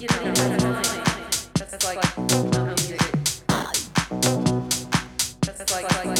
That's like, like, that's like, that's like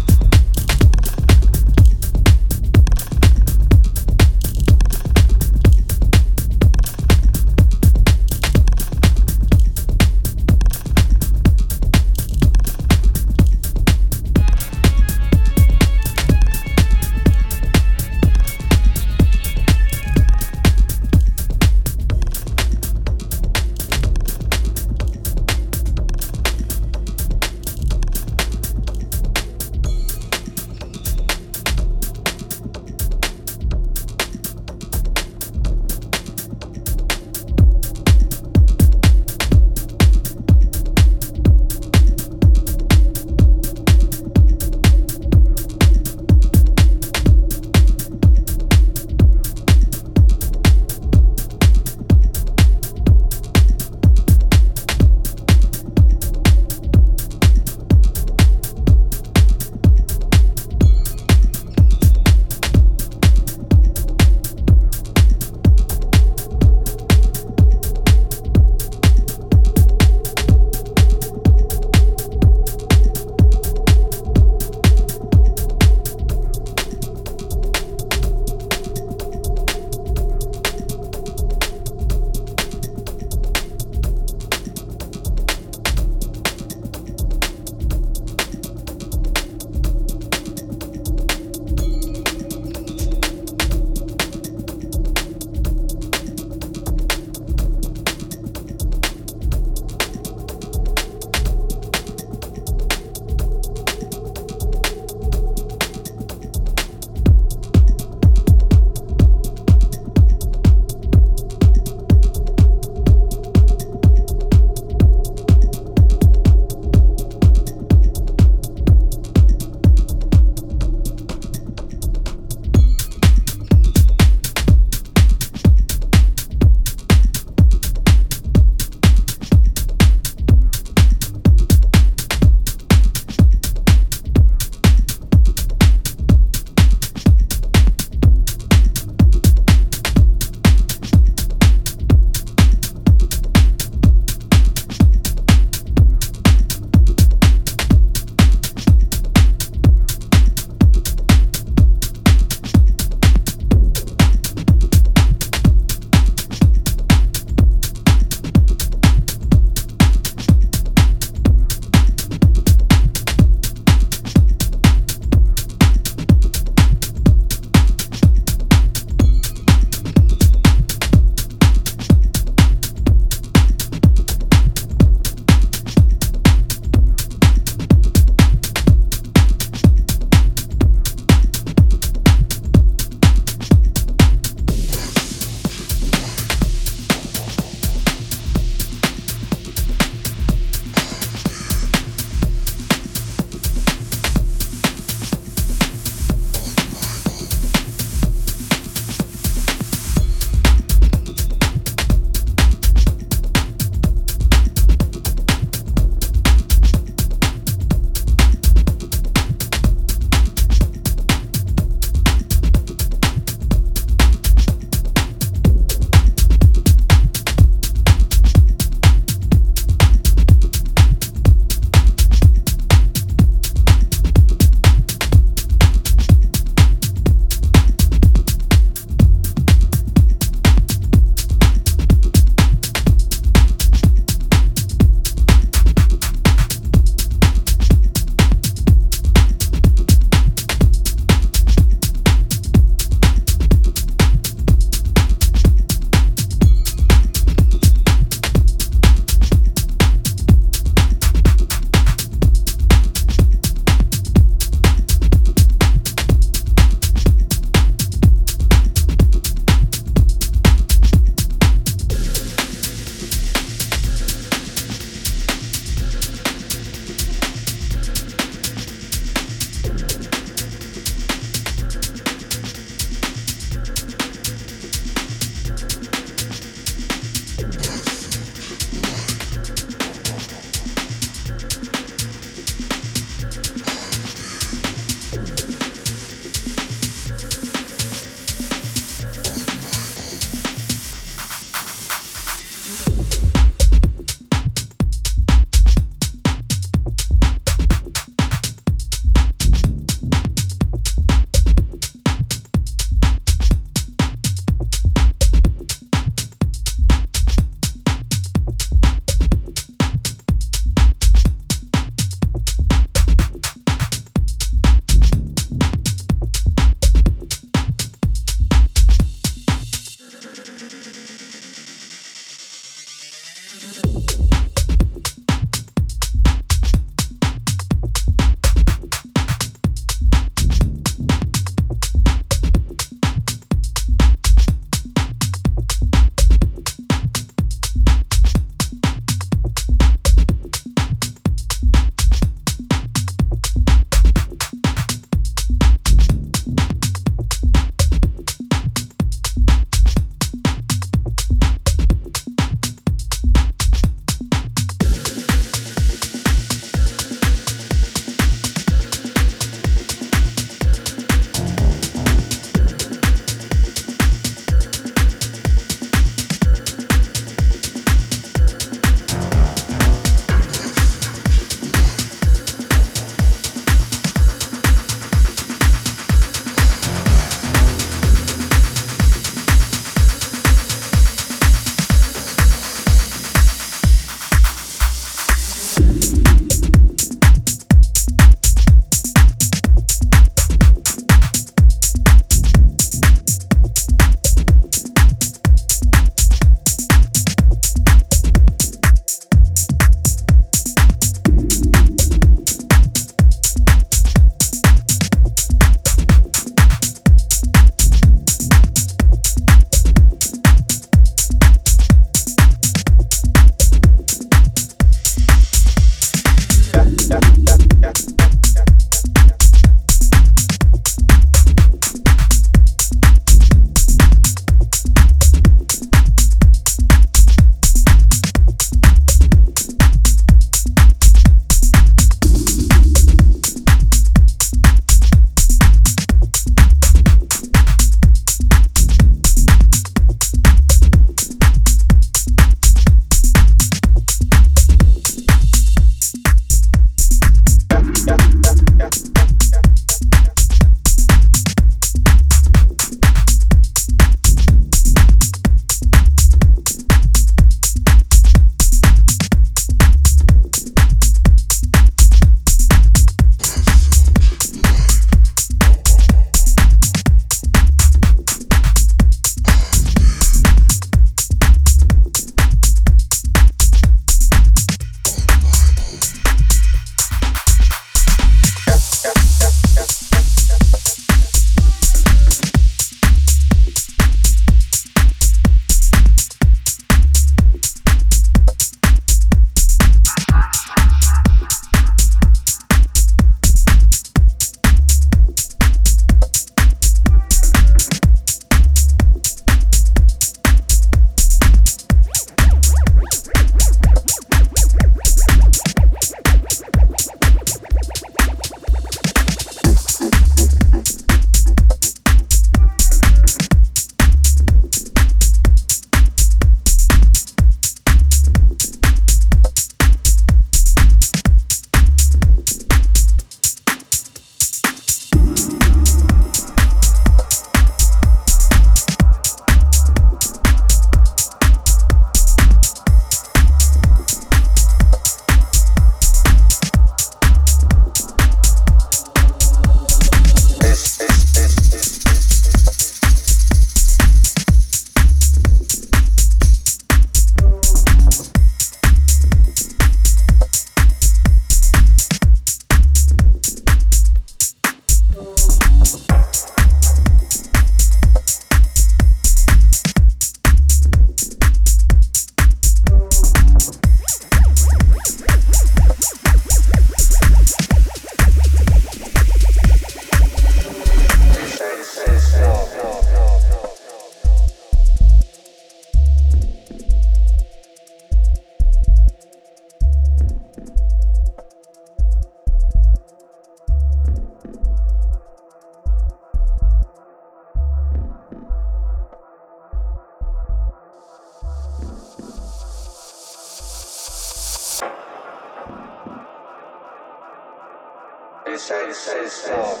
Recessão.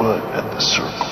foot at the circle.